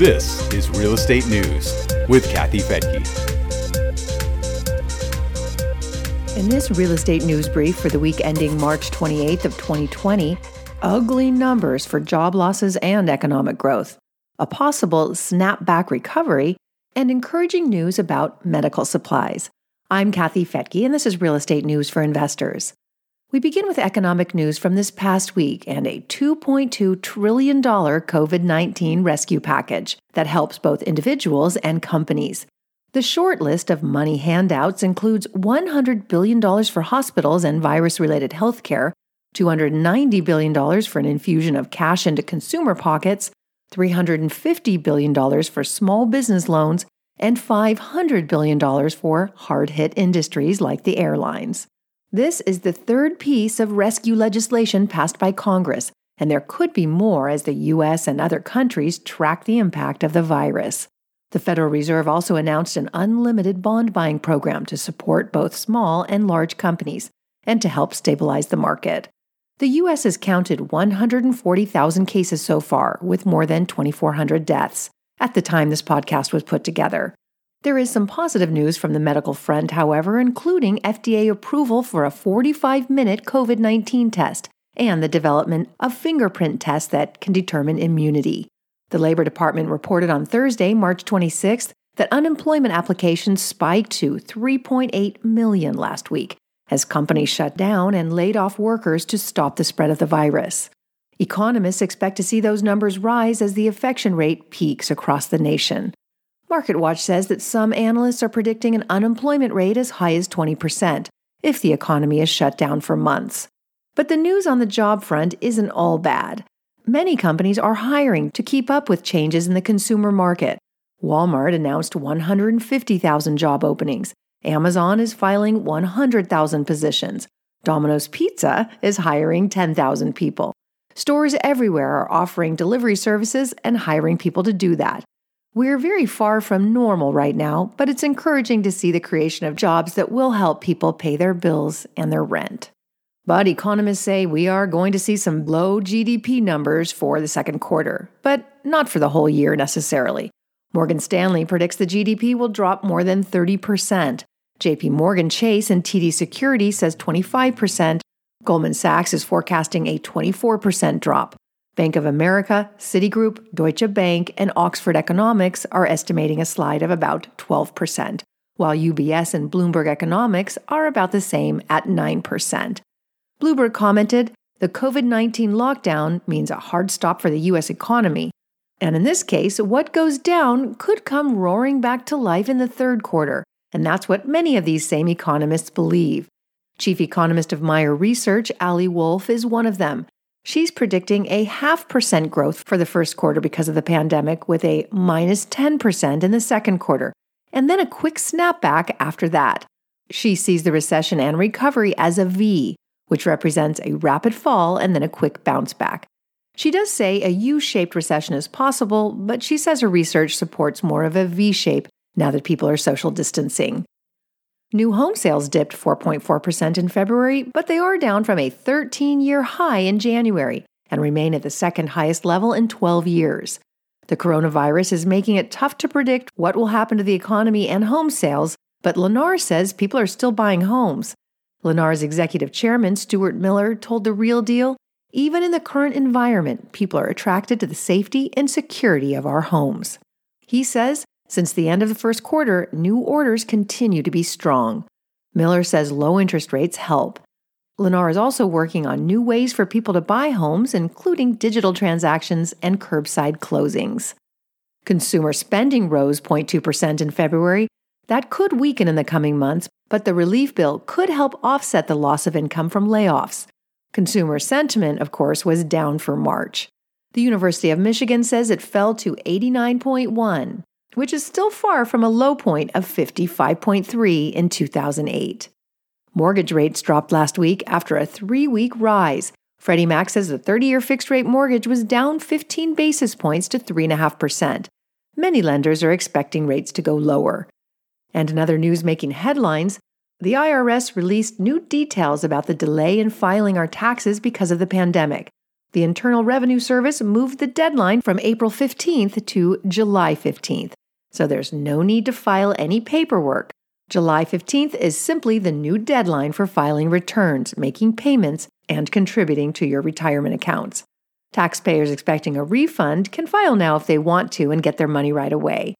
This is Real Estate News with Kathy Fettke. In this real estate news brief for the week ending March 28th of 2020, ugly numbers for job losses and economic growth, a possible snapback recovery, and encouraging news about medical supplies. I'm Kathy Fettke, and this is Real Estate News for Investors. We begin with economic news from this past week and a $2.2 trillion COVID 19 rescue package that helps both individuals and companies. The short list of money handouts includes $100 billion for hospitals and virus related health care, $290 billion for an infusion of cash into consumer pockets, $350 billion for small business loans, and $500 billion for hard hit industries like the airlines. This is the third piece of rescue legislation passed by Congress, and there could be more as the U.S. and other countries track the impact of the virus. The Federal Reserve also announced an unlimited bond buying program to support both small and large companies and to help stabilize the market. The U.S. has counted 140,000 cases so far, with more than 2,400 deaths at the time this podcast was put together. There is some positive news from the medical front, however, including FDA approval for a 45 minute COVID 19 test and the development of fingerprint tests that can determine immunity. The Labor Department reported on Thursday, March 26th, that unemployment applications spiked to 3.8 million last week as companies shut down and laid off workers to stop the spread of the virus. Economists expect to see those numbers rise as the infection rate peaks across the nation. MarketWatch says that some analysts are predicting an unemployment rate as high as 20% if the economy is shut down for months. But the news on the job front isn't all bad. Many companies are hiring to keep up with changes in the consumer market. Walmart announced 150,000 job openings. Amazon is filing 100,000 positions. Domino's Pizza is hiring 10,000 people. Stores everywhere are offering delivery services and hiring people to do that. We're very far from normal right now, but it's encouraging to see the creation of jobs that will help people pay their bills and their rent. But economists say we are going to see some low GDP numbers for the second quarter, but not for the whole year necessarily. Morgan Stanley predicts the GDP will drop more than 30%. JP Morgan Chase and TD Security says 25%. Goldman Sachs is forecasting a 24% drop. Bank of America, Citigroup, Deutsche Bank, and Oxford Economics are estimating a slide of about 12%, while UBS and Bloomberg Economics are about the same at 9%. Bloomberg commented, the COVID 19 lockdown means a hard stop for the U.S. economy. And in this case, what goes down could come roaring back to life in the third quarter. And that's what many of these same economists believe. Chief economist of Meyer Research, Ali Wolf, is one of them. She's predicting a half percent growth for the first quarter because of the pandemic, with a minus 10% in the second quarter, and then a quick snapback after that. She sees the recession and recovery as a V, which represents a rapid fall and then a quick bounce back. She does say a U shaped recession is possible, but she says her research supports more of a V shape now that people are social distancing. New home sales dipped 4.4% in February, but they are down from a 13 year high in January and remain at the second highest level in 12 years. The coronavirus is making it tough to predict what will happen to the economy and home sales, but Lennar says people are still buying homes. Lennar's executive chairman, Stuart Miller, told The Real Deal even in the current environment, people are attracted to the safety and security of our homes. He says since the end of the first quarter, new orders continue to be strong. Miller says low interest rates help. Lennar is also working on new ways for people to buy homes, including digital transactions and curbside closings. Consumer spending rose 0.2% in February. That could weaken in the coming months, but the relief bill could help offset the loss of income from layoffs. Consumer sentiment, of course, was down for March. The University of Michigan says it fell to 89.1 which is still far from a low point of 55.3 in 2008. Mortgage rates dropped last week after a three week rise. Freddie Mac says the 30 year fixed rate mortgage was down 15 basis points to 3.5%. Many lenders are expecting rates to go lower. And in other news making headlines, the IRS released new details about the delay in filing our taxes because of the pandemic. The Internal Revenue Service moved the deadline from April 15th to July 15th, so there's no need to file any paperwork. July 15th is simply the new deadline for filing returns, making payments, and contributing to your retirement accounts. Taxpayers expecting a refund can file now if they want to and get their money right away.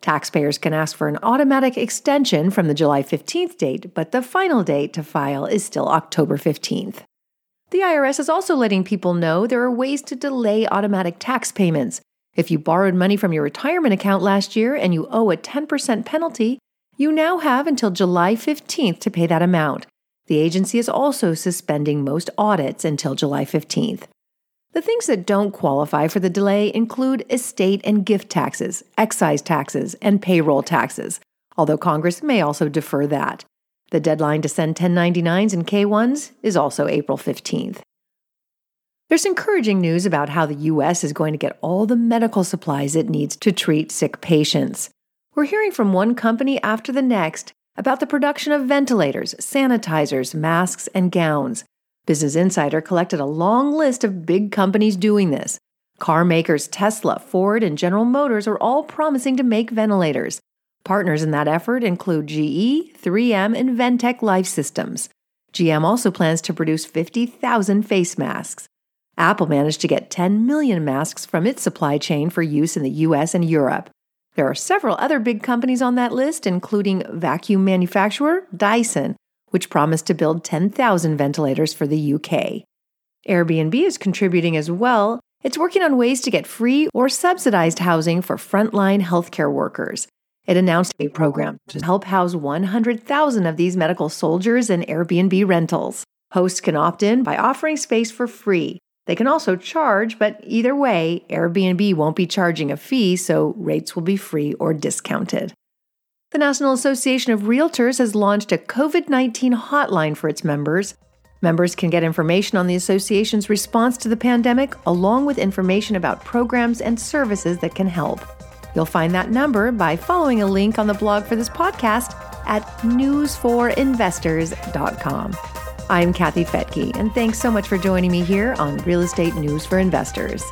Taxpayers can ask for an automatic extension from the July 15th date, but the final date to file is still October 15th. The IRS is also letting people know there are ways to delay automatic tax payments. If you borrowed money from your retirement account last year and you owe a 10% penalty, you now have until July 15th to pay that amount. The agency is also suspending most audits until July 15th. The things that don't qualify for the delay include estate and gift taxes, excise taxes, and payroll taxes, although Congress may also defer that. The deadline to send 1099s and K1s is also April 15th. There's encouraging news about how the U.S. is going to get all the medical supplies it needs to treat sick patients. We're hearing from one company after the next about the production of ventilators, sanitizers, masks, and gowns. Business Insider collected a long list of big companies doing this. Car makers Tesla, Ford, and General Motors are all promising to make ventilators. Partners in that effort include GE, 3M, and Ventec Life Systems. GM also plans to produce 50,000 face masks. Apple managed to get 10 million masks from its supply chain for use in the US and Europe. There are several other big companies on that list, including vacuum manufacturer Dyson, which promised to build 10,000 ventilators for the UK. Airbnb is contributing as well. It's working on ways to get free or subsidized housing for frontline healthcare workers. It announced a program to help house 100,000 of these medical soldiers in Airbnb rentals. Hosts can opt in by offering space for free. They can also charge, but either way, Airbnb won't be charging a fee, so rates will be free or discounted. The National Association of Realtors has launched a COVID 19 hotline for its members. Members can get information on the association's response to the pandemic, along with information about programs and services that can help. You'll find that number by following a link on the blog for this podcast at newsforinvestors.com. I'm Kathy Fettke, and thanks so much for joining me here on Real Estate News for Investors.